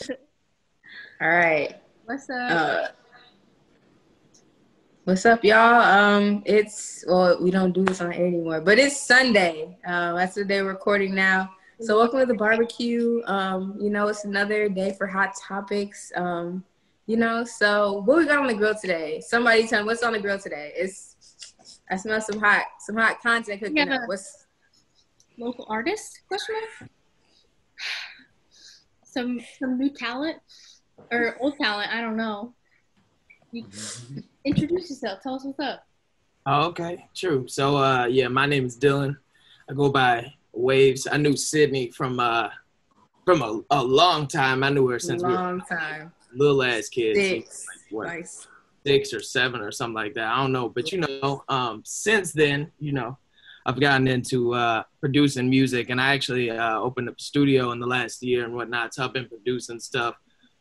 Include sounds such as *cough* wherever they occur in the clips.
*laughs* All right. What's up? Uh, what's up, y'all? Um, it's well, we don't do this on air anymore, but it's Sunday. Um, that's what they're recording now. So welcome to the barbecue. Um, you know, it's another day for hot topics. Um, you know, so what we got on the grill today? Somebody tell me what's on the grill today. It's I smell some hot, some hot content cooking Yeah. What's Local artist? Question mark. Some some new talent or old talent? I don't know. You, introduce yourself. Tell us what's up. Oh, okay, true. So, uh, yeah, my name is Dylan. I go by Waves. I knew Sydney from uh, from a, a long time. I knew her since we were long time? little ass kids. Six. Like, what, Nice. six or seven or something like that. I don't know, but you know, um, since then, you know, I've gotten into uh, producing music, and I actually uh, opened up a studio in the last year and whatnot. So I've been producing stuff.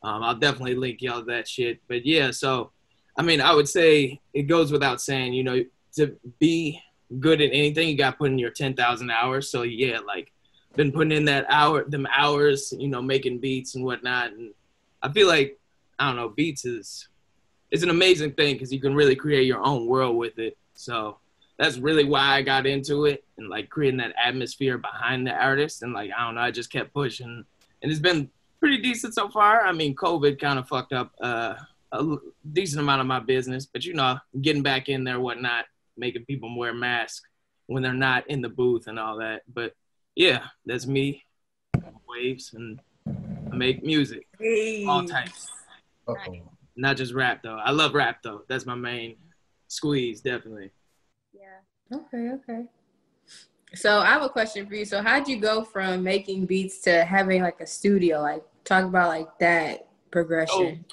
Um, I'll definitely link y'all to that shit. But yeah, so I mean, I would say it goes without saying, you know, to be good at anything, you got to put in your ten thousand hours. So yeah, like been putting in that hour, them hours, you know, making beats and whatnot, and I feel like I don't know, beats is it's an amazing thing because you can really create your own world with it. So that's really why I got into it and like creating that atmosphere behind the artist. And like, I don't know, I just kept pushing and it's been pretty decent so far. I mean, COVID kind of fucked up uh, a l- decent amount of my business, but you know, getting back in there, whatnot, making people wear masks when they're not in the booth and all that. But yeah, that's me, Waves, and I make music, Hey. all types Uh-oh. not just rap though. I love rap though. That's my main squeeze, definitely. Yeah. Okay, okay. So I have a question for you. So how'd you go from making beats to having like a studio? Like talk about like that progression.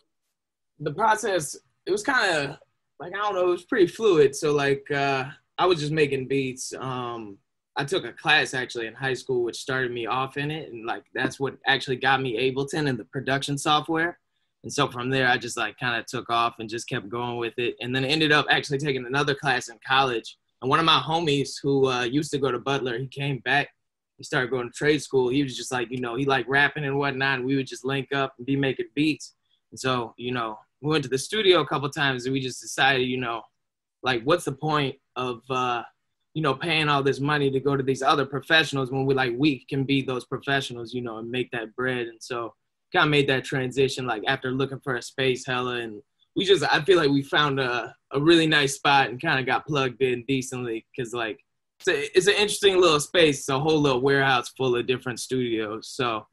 The process, it was kind of like I don't know, it was pretty fluid. So like uh, I was just making beats. Um, I took a class actually in high school, which started me off in it, and like that's what actually got me Ableton and the production software. And so from there, I just like kind of took off and just kept going with it, and then ended up actually taking another class in college. And one of my homies who uh, used to go to Butler, he came back. He started going to trade school. He was just like, you know, he liked rapping and whatnot. And we would just link up and be making beats. And so, you know, we went to the studio a couple times and we just decided, you know, like, what's the point of, uh, you know, paying all this money to go to these other professionals when we like we can be those professionals, you know, and make that bread. And so, kind of made that transition like after looking for a space hella and we just I feel like we found a, a really nice spot and kind of got plugged in decently because like it's, a, it's an interesting little space. It's a whole little warehouse full of different studios. So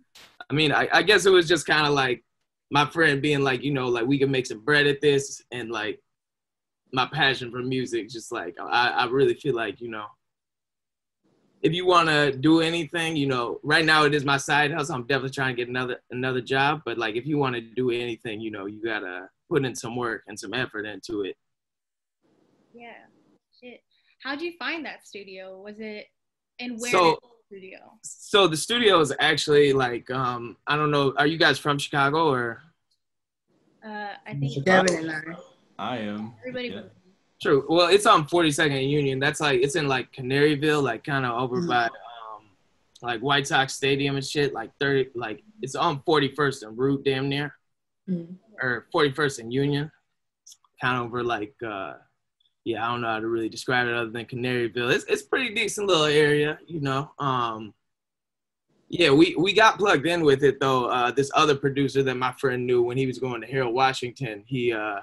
I mean I, I guess it was just kind of like my friend being like you know like we can make some bread at this and like my passion for music just like I, I really feel like you know if you want to do anything, you know, right now it is my side hustle. I'm definitely trying to get another another job, but like if you want to do anything, you know, you gotta put in some work and some effort into it. Yeah. Shit. How'd you find that studio? Was it and where So- is the studio? So the studio is actually like, um, I don't know, are you guys from Chicago or? Uh, I think Devin and I. I am. everybody. Yeah. True. Well, it's on 42nd Union. That's like it's in like Canaryville, like kind of over Mhm. by um, like White Sox Stadium and shit. Like 30, like it's on 41st and Route, damn near. Mhm. or 41st and Union, kind of over like, uh, yeah, I don't know how to really describe it other than Canaryville. It's it's pretty decent little area, you know. Um, yeah, we we got plugged in with it though. Uh, this other producer that my friend knew when he was going to Harold Washington, he uh,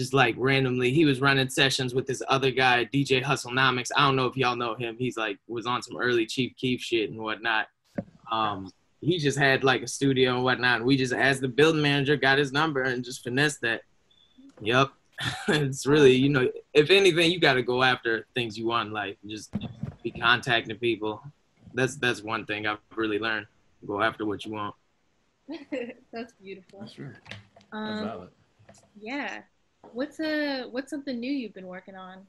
just like randomly he was running sessions with this other guy, DJ Hustlenomics. I don't know if y'all know him. He's like was on some early Chief Keef shit and whatnot. Um, he just had like a studio and whatnot. And we just as the building manager, got his number, and just finessed that. Yep. *laughs* it's really, you know, if anything, you got to go after things you want in life. Just be contacting people. That's that's one thing I've really learned. Go after what you want. *laughs* That's beautiful. That's right. That's Um, valid. yeah. What's a what's something new you've been working on?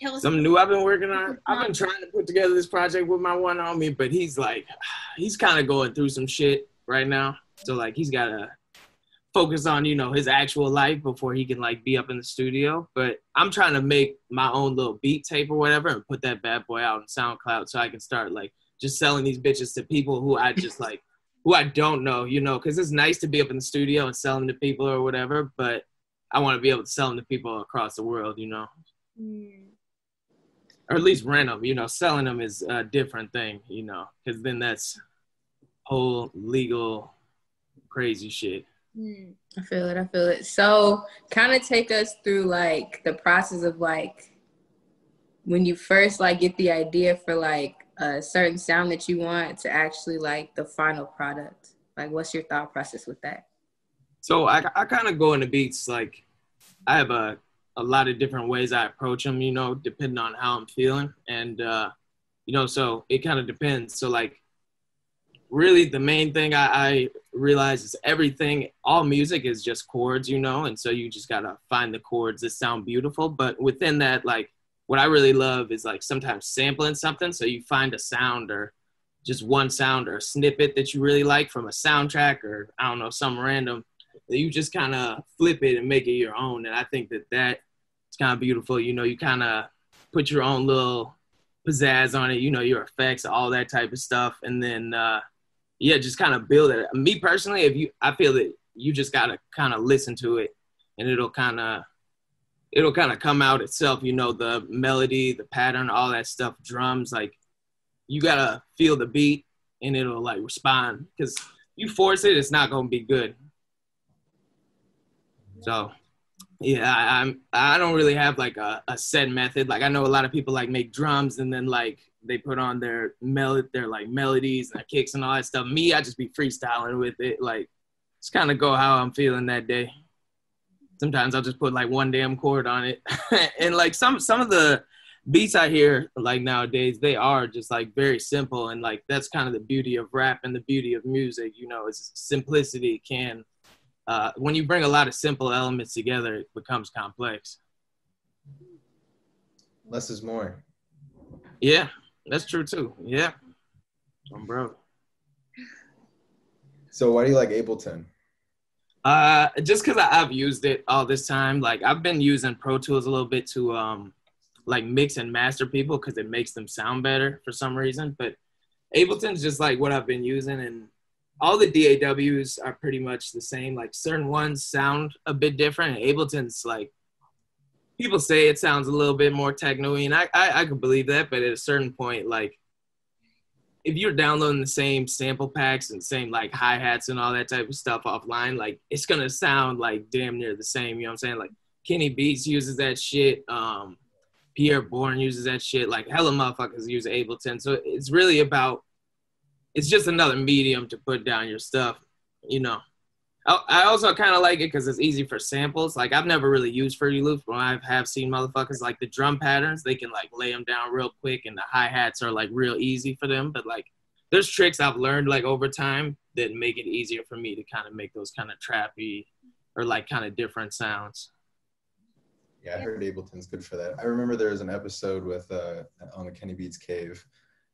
Tell us. Something new I've been working on. *laughs* I've been trying to put together this project with my one on me, but he's like, *sighs* he's kind of going through some shit right now. So like, he's got to focus on you know his actual life before he can like be up in the studio. But I'm trying to make my own little beat tape or whatever and put that bad boy out on SoundCloud so I can start like just selling these bitches to people who I just like who who I don't know, you know, because it's nice to be up in the studio and sell them to people or whatever, but I want to be able to sell them to people across the world, you know, Mm. or at least rent them. You know, selling them is a different thing, you know, because then that's whole legal crazy shit. Mm. I feel it. I feel it. So, kind of take us through like the process of like when you first like get the idea for like a certain sound that you want to actually like the final product. Like, what's your thought process with that? So I, I kind of go into beats like I have a, a lot of different ways I approach them, you know, depending on how I'm feeling. And, uh, you know, so it kind of depends. So, like, really, the main thing I, I realize is everything, all music is just chords, you know, and so you just got to find the chords that sound beautiful. But within that, like, what I really love is like sometimes sampling something. So you find a sound or just one sound or a snippet that you really like from a soundtrack or I don't know, some random you just kind of flip it and make it your own. And I think that that it's kind of beautiful. You know, you kind of put your own little pizzazz on it, you know, your effects, all that type of stuff. And then, uh, yeah, just kind of build it. Me personally, if you, I feel that you just got to kind of listen to it and it'll kind of, it'll kind of come out itself, you know, the melody, the pattern, all that stuff, drums, like you got to feel the beat and it'll like respond because you force it, it's not to be good. So, yeah, I, I'm I don't really have like a, a set method. Like I know a lot of people like make drums and then like they put on their mel their like melodies and their kicks and all that stuff. Me, I just be freestyling with it. Like just kind of go how I'm feeling that day. Sometimes I'll just put like one damn chord on it. *laughs* and like some some of the beats I hear like nowadays, they are just like very simple and like that's kind of the beauty of rap and the beauty of music, you know, it's simplicity can uh, when you bring a lot of simple elements together, it becomes complex. Less is more. Yeah, that's true too. Yeah, um, bro. So why do you like Ableton? Uh, just because I've used it all this time. Like I've been using Pro Tools a little bit to um, like mix and master people because it makes them sound better for some reason. But Ableton's just like what I've been using, and all the DAWs are pretty much the same. Like certain ones sound a bit different. Ableton's like people say it sounds a little bit more techno-y, and I, I I could believe that. But at a certain point, like if you're downloading the same sample packs and same like hi hats and all that type of stuff offline, like it's gonna sound like damn near the same. You know what I'm saying? Like Kenny Beats uses that shit. Um, Pi'erre Bourne uses that shit. Like hella motherfuckers use Ableton. So it's really about it's just another medium to put down your stuff, you know. I, also kind of like it because it's easy for samples. Like I've never really used Fruity Loops, but I have seen motherfuckers like the drum patterns. They can like lay them down real quick, and the hi hats are like real easy for them. But like, there's tricks I've learned like over time that make it easier for me to kind of make those kind of trappy or like kind of different sounds. Yeah, I heard Ableton's good for that. I remember there was an episode with uh, on the Kenny Beats Cave,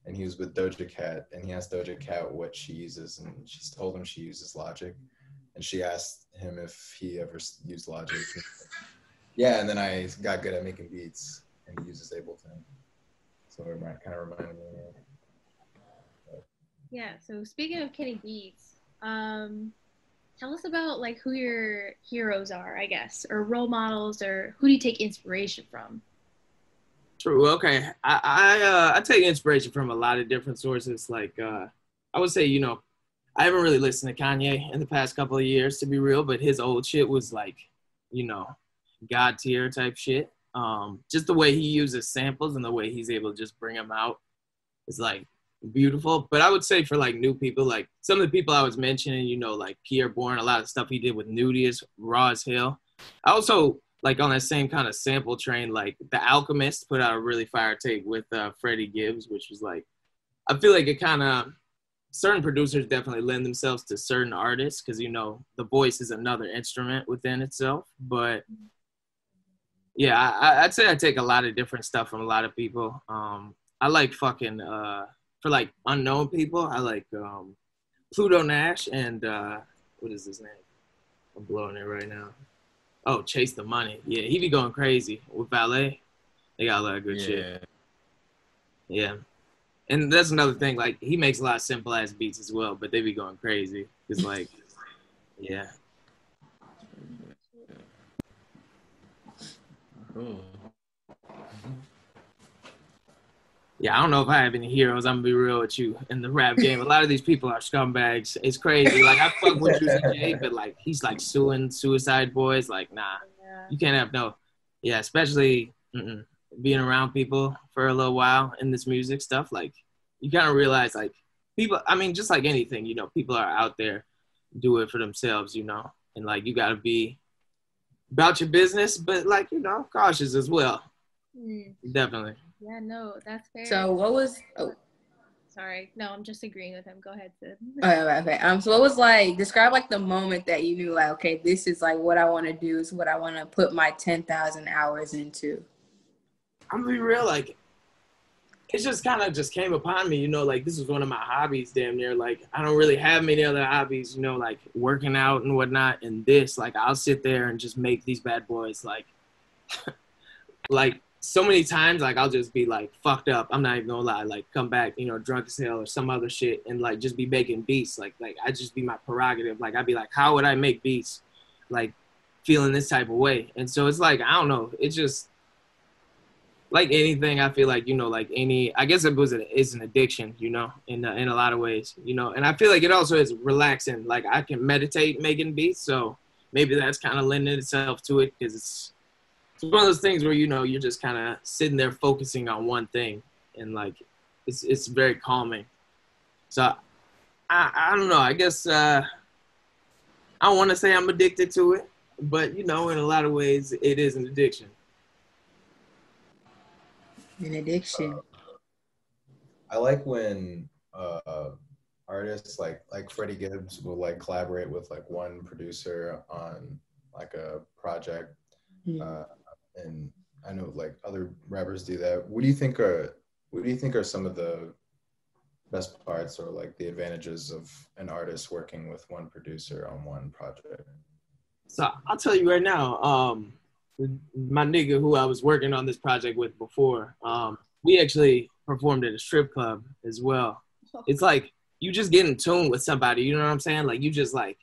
and he was with Doja Cat, and he asked Doja Cat what she uses, and she told him she uses Logic, and she asked him if he ever used Logic. *laughs* yeah, and then I got good at making beats, and he uses Ableton, so it kind of reminded me. Of Yeah. So speaking of Kenny Beats, um, tell us about like who your heroes are, I guess, or role models, or who do you take inspiration from? True. Okay. I I, uh, I take inspiration from a lot of different sources. Like uh, I would say, you know, I haven't really listened to Kanye in the past couple of years, to be real. But his old shit was like, you know, god tier type shit. Um, just the way he uses samples and the way he's able to just bring them out is like beautiful. But I would say for like new people, like some of the people I was mentioning, you know, like Pi'erre Bourne, a lot of stuff he did with Nudy is raw as hell. I also like on that same kind of sample train, like The Alchemist put out a really fire tape with uh, Freddie Gibbs, which was like, I feel like it kind of certain producers definitely lend themselves to certain artists because you know the voice is another instrument within itself. But yeah, I, I'd say I take a lot of different stuff from a lot of people. Um, I like fucking uh, for like unknown people. I like um, Pluto Nash and uh, what is his name? I'm blowing it right now. Oh, Chase the Money. Yeah, he be going crazy with Valee. They got a lot of good shit. Yeah. And that's another thing. Like he makes a lot of simple ass beats as well, but they be going crazy. It's like, yeah. Cool. Yeah, I don't know if I have any heroes. I'm gonna be real with you in the rap game. A lot of these people are scumbags. It's crazy. Like I fuck with Juicy J, *laughs* but like he's like suing Suicide Boys. Like nah, Yeah. you can't have no. Yeah, especially mm-mm, being around people for a little while in this music stuff. Like you kind of realize like people. I mean, just like anything, you know, people are out there do it for themselves, you know, and like you gotta be about your business, but like you know, cautious as well. Mm, Definitely. Yeah, no, that's fair. So what was? Oh, sorry. No, I'm just agreeing with him. Go ahead, Sid. *laughs* okay, okay, okay. Um, so what was like? Describe like the moment that you knew, like, okay, this is like what I want to do. Is what I want to put my ten thousand hours into. I'm gonna be real, like it just kind of just came upon me, you know, like this was one of my hobbies damn near. Like I don't really have many other hobbies, you know, like working out and whatnot. And this, like I'll sit there and just make these bad boys like *laughs* like so many times like I'll just be like fucked up. I'm not even gonna lie, like come back, you know, drunk as hell or some other shit and like just be making beats. Like like I just be my prerogative. Like I'd be like, how would I make beats like feeling this type of way? And so it's like, I don't know, it's just like anything, I feel like you know, like any, I guess it was an, an addiction, you know, in uh, in a lot of ways, you know, and I feel like it also is relaxing. Like I can meditate making beats, so maybe that's kind of lending itself to it because it's it's one of those things where you know you're just kind of sitting there focusing on one thing, and like it's it's very calming. So I I don't know. I guess uh, I want to say I'm addicted to it, but you know, in a lot of ways, it is an addiction. An addiction. I like when uh, artists like like Freddie Gibbs will like collaborate with like one producer on like a project, Hmm. uh, and I know like other rappers do that. What do you think are what do you think are some of the best parts or like the advantages of an artist working with one producer on one project? So I'll tell you right now, um, my nigga who I was working on this project with before, um, we actually performed at a strip club as well. It's like you just get in tune with somebody, you know what I'm saying? Like you just like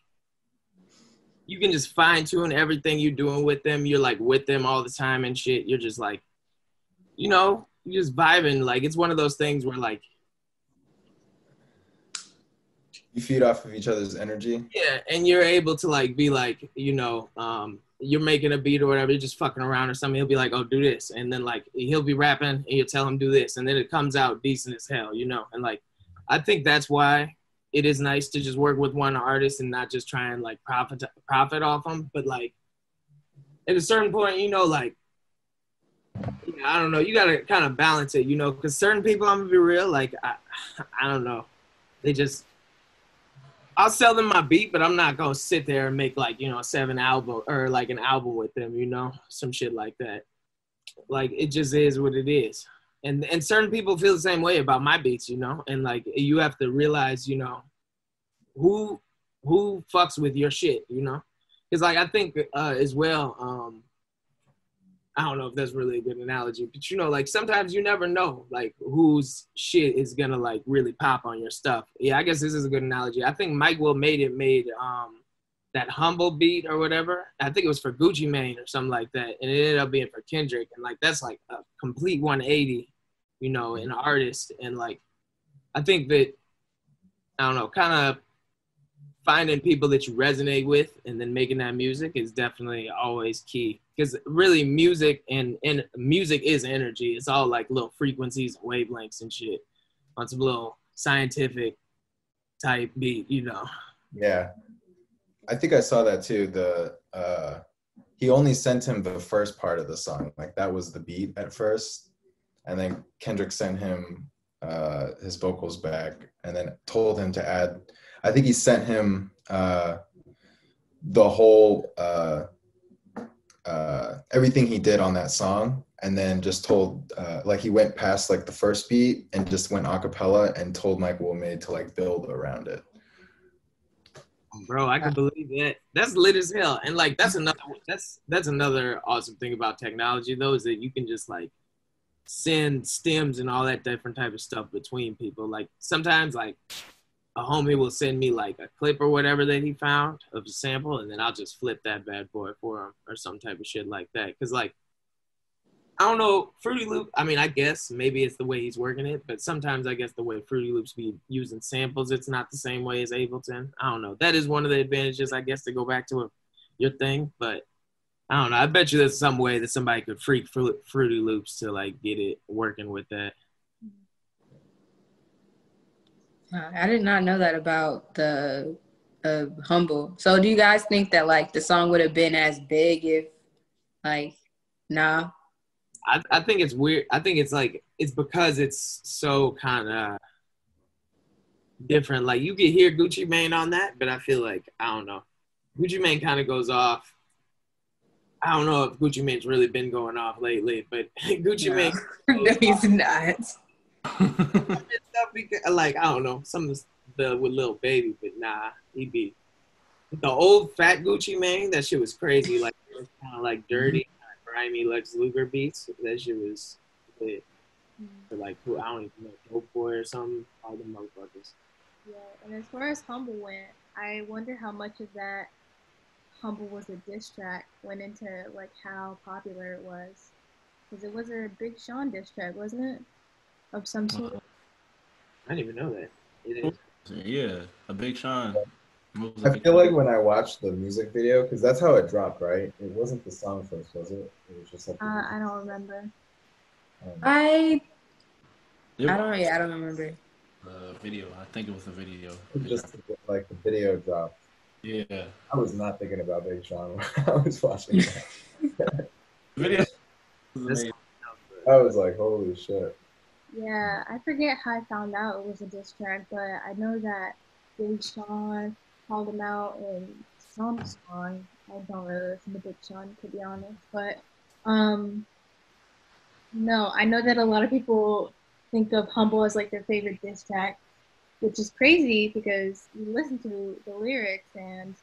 you can just fine tune everything you're doing with them. You're like with them all the time and shit. You're just like, you know, you're just vibing. Like it's one of those things where like You feed off of each other's energy. Yeah, and you're able to like be like, you know, um, you're making a beat or whatever, you're just fucking around or something. He'll be like, "Oh, do this," and then like he'll be rapping, and you'll tell him do this, and then it comes out decent as hell, you know. And like, I think that's why it is nice to just work with one artist and not just try and like profit profit off them, but like at a certain point, you know, like I don't know, you gotta kind of balance it, you know, because certain people, I'm gonna be real, like I, I don't know, they just I'll sell them my beat, but I'm not gonna sit there and make like you know a seven album or like an album with them, you know, some shit like that. Like it just is what it is, and and certain people feel the same way about my beats, you know, and like you have to realize, you know, who who fucks with your shit, you know, because like I think uh, as well. um I don't know if that's really a good analogy, but you know, like sometimes you never know, like whose shit is gonna like really pop on your stuff. Yeah, I guess this is a good analogy. I think Mike Will made it made um that humble beat or whatever. I think it was for Gucci Mane or something like that, and it ended up being for Kendrick, and like that's like a complete 180, you know, an artist, and like I think that I don't know, kind of finding people that you resonate with and then making that music is definitely always key because really music and and music is energy it's all like little frequencies and wavelengths and shit on some little scientific type beat you know Yeah. I think I saw that too. The uh he only sent him the first part of the song. Like that was the beat at first. And then Kendrick sent him uh his vocals back and then told him to add I think he sent him uh the whole uh uh everything he did on that song and then just told uh like he went past like the first beat and just went a cappella and told Mike Will Made to like build around it. bro i can believe that that's lit as hell and like that's another that's that's another awesome thing about technology though is that you can just like send stems and all that different type of stuff between people. Like sometimes like a homie will send me like a clip or whatever that he found of a sample, and then I'll just flip that bad boy for him or some type of shit like that. Cause like I don't know, Fruity Loop. I mean, I guess maybe it's the way he's working it, but sometimes I guess the way Fruity Loops be using samples, it's not the same way as Ableton. I don't know. That is one of the advantages, I guess, to go back to a, your thing. But I don't know. I bet you there's some way that somebody could freak Fruity Loops to like get it working with that. I did not know that about the uh, humble. So do you guys think that like the song would have been as big if like nah? I, I think it's weird. I think it's like it's because it's so kind of different. Like you can hear Gucci Mane on that, but I feel like I don't know. Gucci Mane kind of goes off. I don't know if Gucci Mane's really been going off lately, but *laughs* Gucci no. Mane. *laughs* no, he's not *laughs* like I don't know some of the with Lil Baby, but nah, he be the old fat Gucci Mane. That shit was crazy. Like it was kind of like dirty, mm-hmm. of grimy Lex Luger beats. That shit was lit. Mm-hmm. For like who I don't even know, Dope Boy or something. All the motherfuckers. Yeah, and as far as Humble went, I wonder how much of that Humble was a diss track went into like how popular it was, because it was a Big Sean diss track, wasn't it? Of some sort. I didn't even know that. It is. Yeah, a Big Sean. I feel like when I watched the music video, because that's how it dropped, right? It wasn't the song first, was it? It was just like. Uh, I don't remember. Um, I. I don't. Yeah, I don't remember. The video. I think it was the video. It just like the video dropped. Yeah. I was not thinking about Big Sean when *laughs* I was watching that. *laughs* video. I was like, holy shit. Yeah, I forget how I found out it was a diss track, but I know that Big Sean called him out in some song. I don't really listen to Big Sean to be honest, but um, no, I know that a lot of people think of Humble as like their favorite diss track, which is crazy because you listen to the lyrics and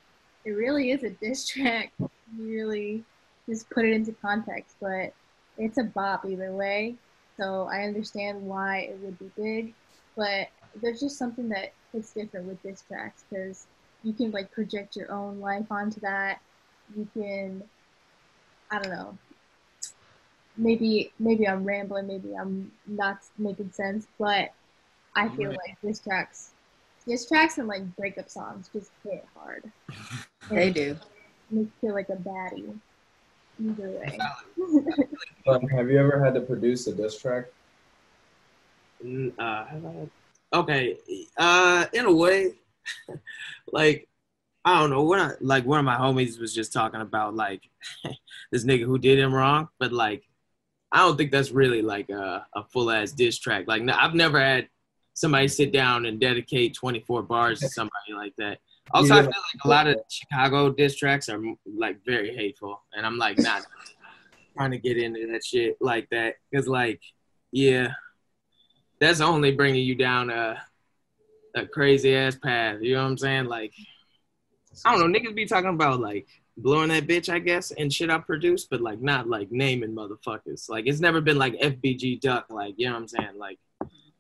it really is a diss track. You really just put it into context, but it's a bop either way. So I understand why it would be big, but there's just something that hits different with diss tracks because you can like project your own life onto that. You can, I don't know. Maybe maybe I'm rambling. Maybe I'm not making sense, but I feel like diss tracks, diss tracks and like breakup songs just hit hard. *laughs* they do. Make you feel like a baddie. Either way. *laughs* um, have you ever had to produce a diss track? Uh, okay, uh, in a way, *laughs* like I don't know. When I, like one of my homies was just talking about like this nigga who did him wrong, but like I don't think that's really like a, a full ass diss track. Like I've never had somebody sit down and dedicate 24 bars to somebody like that. Also, yeah. I feel like a lot of Chicago diss tracks are like very hateful, and I'm like not *laughs* trying to get into that shit like that because, like, yeah, that's only bringing you down a a crazy ass path. You know what I'm saying? Like, I don't know, niggas be talking about like blowing that bitch, I guess, and shit I produced, but like not like naming motherfuckers. Like, it's never been like FBG Duck, like, you know what I'm saying? Like,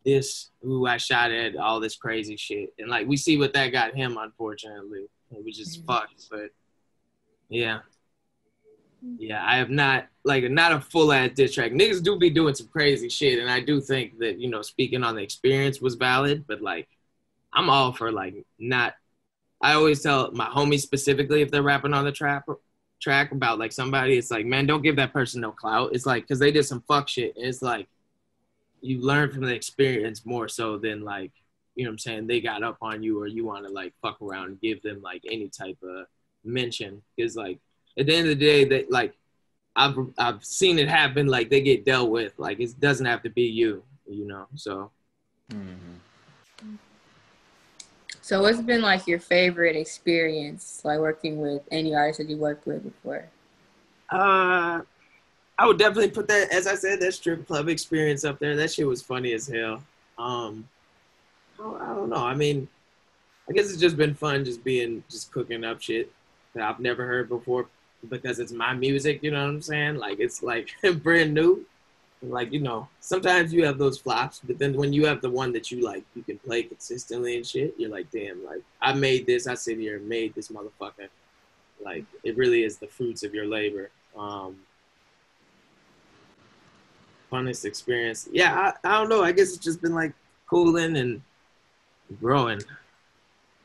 this who I shot at, all this crazy shit. And like we see what that got him, unfortunately. It was just mm-hmm. fucked. But yeah. Yeah, I have not like not a full ass diss track. Niggas do be doing some crazy shit, and I do think that you know speaking on the experience was valid, but like I'm all for like not. I always tell my homies specifically if they're rapping on the trap track about like somebody, it's like man, don't give that person no clout. It's like because they did some fuck shit. It's like you learn from the experience more so than like you know what I'm saying they got up on you or you want to like fuck around and give them like any type of mention because like at the end of the day that like I've I've seen it happen like they get dealt with like it doesn't have to be you you know so. Mm-hmm. So what's been like your favorite experience like working with any artist that you worked with before? Uh I would definitely put that, as I said, that strip club experience up there. That shit was funny as hell. Um, I don't know. I mean, I guess it's just been fun, just being, just cooking up shit that I've never heard before because it's my music. You know what I'm saying? Like it's like *laughs* brand new. Like you know, sometimes you have those flops, but then when you have the one that you like, you can play consistently and shit. You're like, damn, like I made this. I sit here and made this motherfucker. Like it really is the fruits of your labor. Um, funnest experience. Yeah, I, I don't know. I guess it's just been like cooling and growing.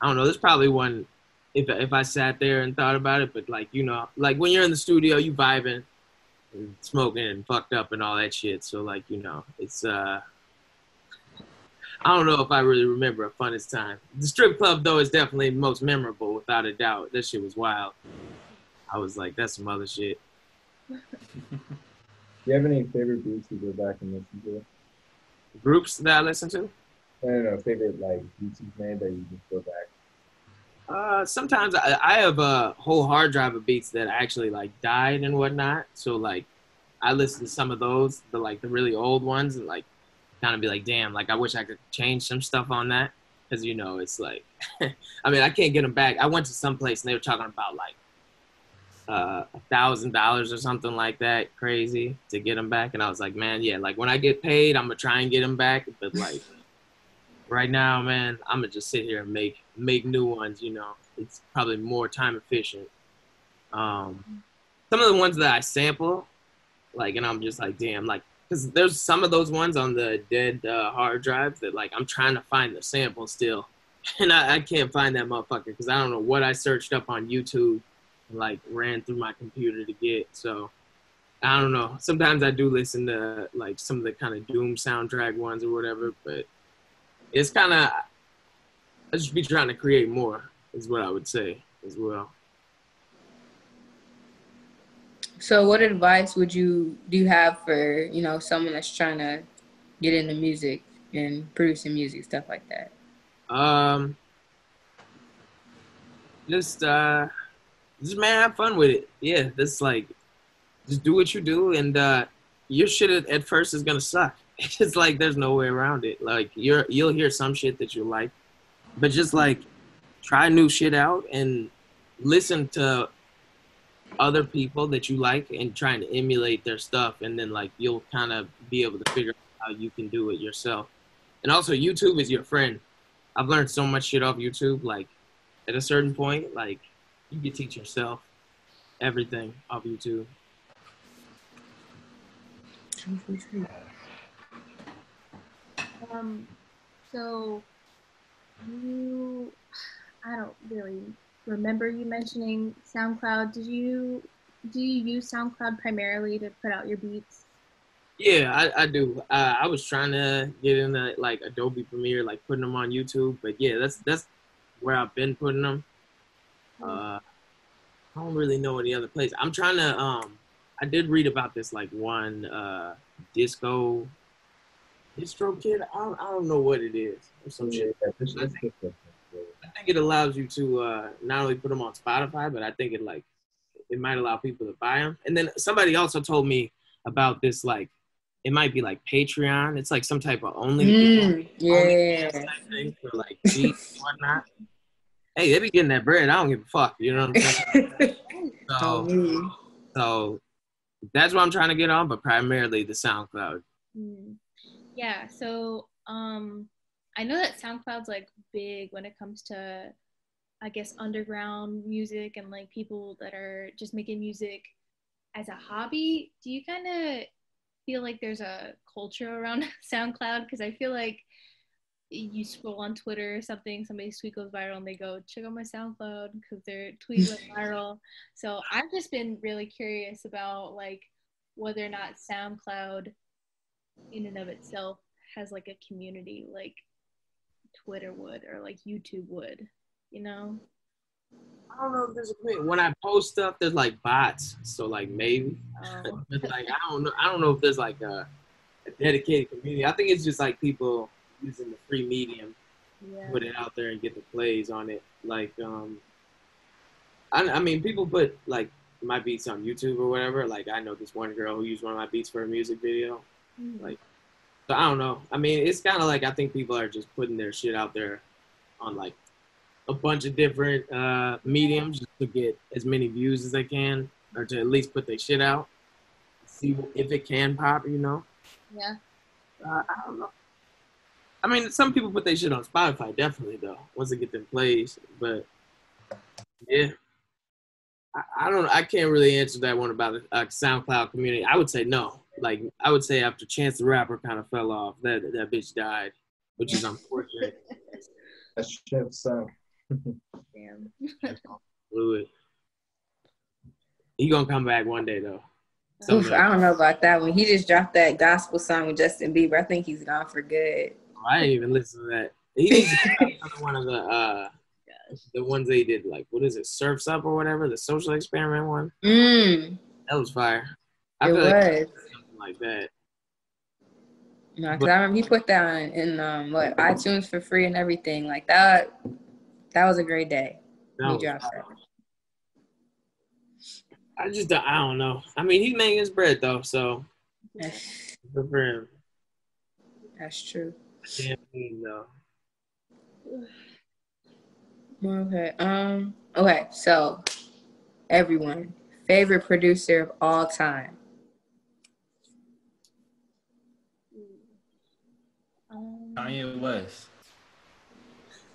I don't know. There's probably one if if I sat there and thought about it, but like you know, like when you're in the studio, you vibing, and smoking and fucked up and all that shit. So like you know, it's uh, I don't know if I really remember a funnest time. The strip club though is definitely most memorable, without a doubt. That shit was wild. I was like, that's some other shit. *laughs* Do you have any favorite beats you go back and listen to? Groups that I listen to. I don't know, favorite like beats you've that you just go back. Uh, sometimes I, I have a whole hard drive of beats that actually like died and whatnot. So like, I listen to some of those, the like the really old ones, and like kind of be like, damn, like I wish I could change some stuff on that, because you know it's like, *laughs* I mean I can't get them back. I went to some place and they were talking about like a thousand dollars or something like that, crazy to get them back, and I was like, man, yeah, like when I get paid, I'm gonna try and get them back, but like right now, man, I'm gonna just sit here and make make new ones. You know, it's probably more time efficient. Um, some of the ones that I sample, like, and I'm just like, damn, like, because there's some of those ones on the dead uh, hard drive that like I'm trying to find the sample still, *laughs* and I, I can't find that motherfucker because I don't know what I searched up on YouTube, like ran through my computer to get. So. I don't know. Sometimes I do listen to like some of the kind of Doom soundtrack ones or whatever, but it's kind of I just be trying to create more is what I would say as well. So, what advice would you do you have for you know someone that's trying to get into music and producing music stuff like that? Um, just uh, just man, have fun with it. Yeah, just like just do what you do, and uh, your shit at, at first is gonna suck. *laughs* It's like there's no way around it. Like you're you'll hear some shit that you like, but just like try new shit out and listen to other people that you like and trying to emulate their stuff and then like you'll kind of be able to figure out how you can do it yourself and also youtube is your friend i've learned so much shit off youtube like at a certain point like you can teach yourself everything off youtube Um, so you, I don't really remember you mentioning SoundCloud. Did you do you use SoundCloud primarily to put out your beats? Yeah, I, I do. Uh, I was trying to get into like Adobe Premiere, like putting them on YouTube, but yeah, that's that's where I've been putting them. Uh, I don't really know any other place. I'm trying to. Um, I did read about this like one uh, disco DistroKid. I don't, I don't know what it is or some. Yeah, this- I think- I think it allows you to uh, not only put them on Spotify, but I think it like it might allow people to buy them. And then somebody also told me about this like it might be like Patreon. It's like some type of only Mm, yeah. type thing for like beats and whatnot. Hey, they be getting that bread. I don't give a fuck. You know what I'm saying? *laughs* So, me. so that's what I'm trying to get on, but primarily the SoundCloud. Hmm. Yeah, so um I know that SoundCloud's like big when it comes to I guess underground music and like people that are just making music as a hobby. Do you kind of feel like there's a culture around *laughs* SoundCloud because I feel like you scroll on Twitter or something, somebody's tweet goes viral and they go, check out my SoundCloud because their tweet went *laughs* viral. So I've just been really curious about like whether or not SoundCloud in and of itself has like a community like Twitter would or like YouTube would, you know? I don't know if there's a community. When I post stuff, there's like bots, so like maybe. Oh. *laughs* But like I don't know. I don't know if there's like a, a dedicated community. I think it's just like people using the free medium, yeah. put it out there and get the plays on it. Like um, I, I mean, people put like my beats on YouTube or whatever. Like I know this one girl who used one of my beats for a music video. Mm. Like, so I don't know. I mean, it's kind of like I think people are just putting their shit out there on like a bunch of different uh, mediums just to get as many views as they can, or to at least put their shit out, see if it can pop. You know. Yeah. Uh, I don't know. I mean, some people put their shit on Spotify, definitely though. Once they get them plays, but yeah, I, I don't. I can't really answer that one about the uh, SoundCloud community. I would say no. Like I would say after Chance the Rapper kind of fell off, that that bitch died, which is unfortunate. *laughs* That's Chip's son. Damn. Blew it. He gonna come back one day though. Oof, I don't know about that one. He just dropped that gospel song with Justin Bieber. I think he's gone for good. I didn't even listen to that. He needs to come back on one of the uh the ones they did like what is it, Surfs Up or whatever, the social experiment one. Mm, That was fire. I it feel like was. something like that. No, because I remember he put that on in um what iTunes for free and everything. Like that. That was a great day. That he dropped that. I just don't- I don't know. I mean, he's making his bread though, so That's, good for him. that's true. Damn mean though. Okay. Um. Okay. So, everyone, favorite producer of all time. Um, Kanye West.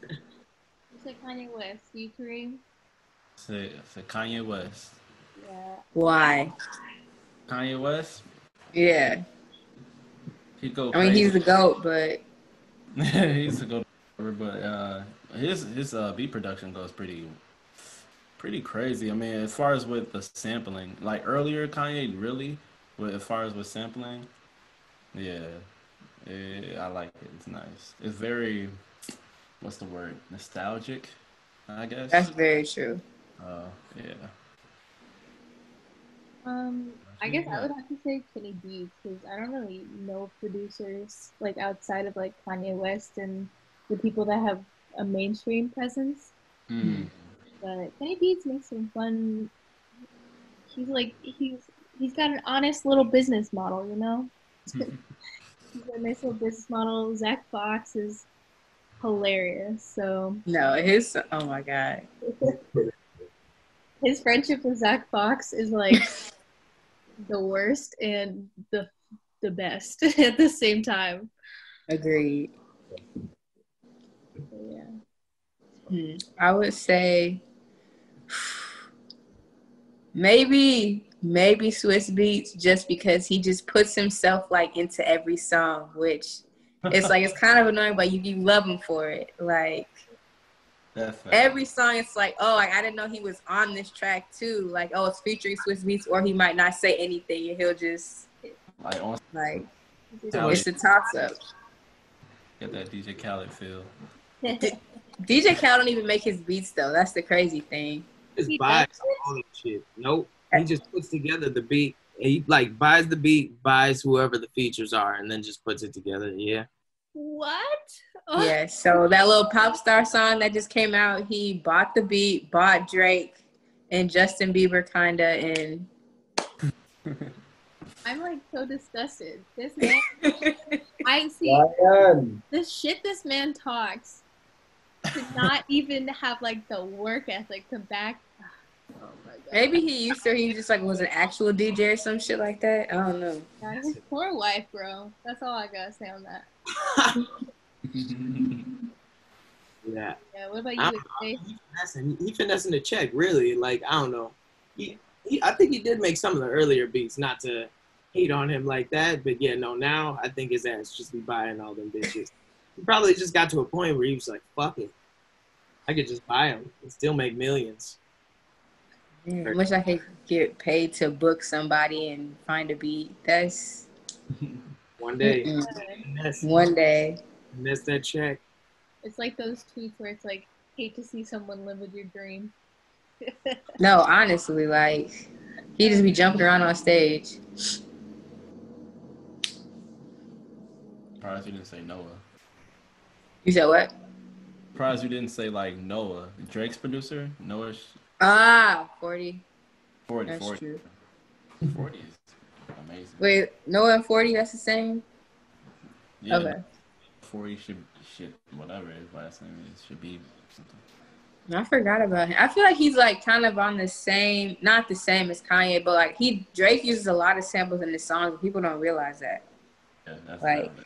you said Kanye West. You Kareem? Say, say Kanye West. Yeah. Why? Kanye West. Yeah. He go. I mean, he's the goat, but *laughs* he's a go, but uh, his his uh, beat production goes pretty pretty crazy. I mean, as far as with the sampling, like earlier Kanye really, but as far as with sampling, yeah, yeah, I like it. It's nice. It's very, what's the word? Nostalgic, I guess. that's very true. uh, yeah. Um, I guess I would have to say Kenny B because I don't really know producers like outside of like Kanye West and the people that have a mainstream presence. Mm. But Kenny Beats makes some fun. He's like he's he's got an honest little business model, you know. *laughs* he's got a nice little business model. Zach Fox is hilarious. So No, his. Oh my god. *laughs* his friendship with Zach Fox is like *laughs* the worst and the the best *laughs* at the same time. Agreed. Yeah. Hmm. I would say maybe maybe Swizz Beatz just because he just puts himself like into every song, which it's like it's kind of annoying, but you, you love him for it. Like That's fair. every song, it's like, oh, like, I didn't know he was on this track too. Like, oh, it's featuring Swizz Beatz, or he might not say anything and he'll just like on like it's a toss up. get that DJ Khaled feel. *laughs* DJ Khaled don't even make his beats though. That's the crazy thing. Just He buys all that shit. Nope. He just puts together the beat. He like buys the beat, buys whoever the features are, and then just puts it together. Yeah. What? Oh, Yeah, so that little pop star song that just came out, he bought the beat, bought Drake and Justin Bieber kinda and *laughs* I'm like so disgusted. This *laughs* man, I see Ryan. this shit. This man talks to not *laughs* even have like the work ethic to back. Oh my god. maybe he used to he just like was an actual DJ or some shit like that. I don't know. Yeah, his poor wife, bro. That's all I gotta say on that. *laughs* Yeah. Yeah. What about you? don't He finessing, he finessing the check, really. Like, I don't know. He, he, I think he did make some of the earlier beats, not to hate on him like that. But yeah, no, now I think his ass just be buying all them bitches. he probably just got to a point where he was like, fuck it. I could just buy them and still make millions. Man, I wish I could get paid to book somebody and find a beat. That's *laughs* One day. That's, one day. and that's that check. It's like those tweets where it's like, hate to see someone live with your dream. *laughs* No, honestly, like he just be jumping around on stage. Surprised you didn't say Noah. You said what? Surprised you didn't say like Noah, Drake's producer. Noah's Ah, 40. 40, That's 40, true. 40 is amazing. Wait, Noah and 40, that's the same? Yeah, Okay. 40 should shit whatever his last name is should be something. I forgot about him. I feel like he's like kind of on the same, not the same as Kanye, but like he Drake uses a lot of samples in his songs, but people don't realize that. Yeah, that's Like- valid.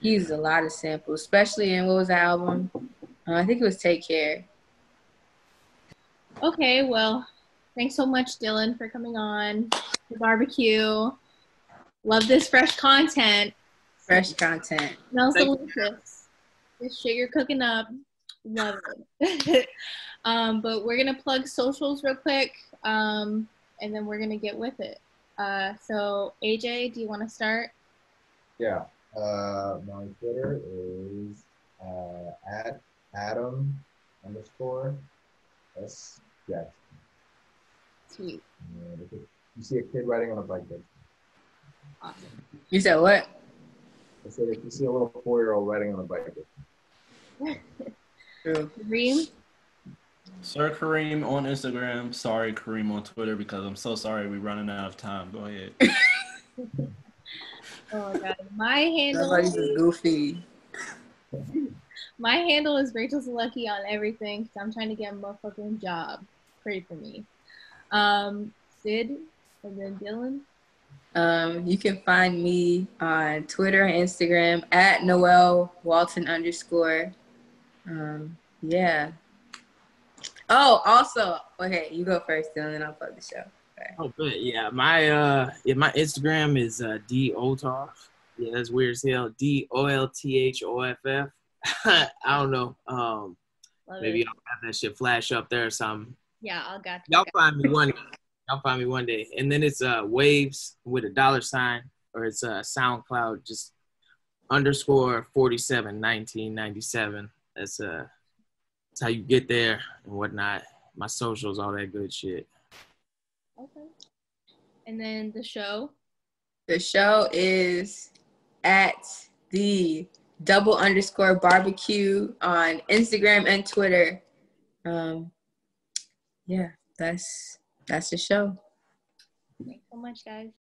He used a lot of samples, especially in what was the album? Uh, I think it was Take Care. Okay, well, thanks so much, Dylan, for coming on the barbecue. Love this fresh content. Fresh content. Smells Thank delicious. This shit you're cooking up. Love it. *laughs* um, but we're gonna plug socials real quick, um, and then we're gonna get with it. Uh, so AJ, do you want to start? Yeah. Uh, my Twitter is uh, at Adam underscore S Jackson. Sweet. And if you see a kid riding on a bike, that's Awesome. You said what? I said if you see a little four-year-old riding on a bike, that's True. Reem? Sir Kareem on Instagram. Sorry, Kareem on Twitter because I'm so sorry we're running out of time. Go ahead. *laughs* Oh my god. My handle Somebody's just goofy. my handle is Rachel Selecki on everything because I'm trying to get a motherfucking job. Pray for me. Um, Sid and then Dylan. Um, you can find me on Twitter and Instagram at Noel Walton underscore. Um, yeah. Oh, also, okay, you go first, Dylan, and I'll plug the show. Oh, but yeah, my uh, yeah, my Instagram is uh, D Olthoff. Yeah, that's weird as hell. D O L T H O F F. *laughs* I don't know. Um, Love maybe it. I'll have that shit flash up there or something. Yeah, I'll got Y'all find me one. Y'all find me one day, and then it's uh waves with a dollar sign, or it's uh SoundCloud just underscore forty seven nineteen ninety seven. That's uh, that's how you get there and whatnot. My socials, all that good shit. Okay. And then the show. The show is at the double underscore barbecue on Instagram and Twitter. Um, yeah, that's that's the show. Thanks so much, guys.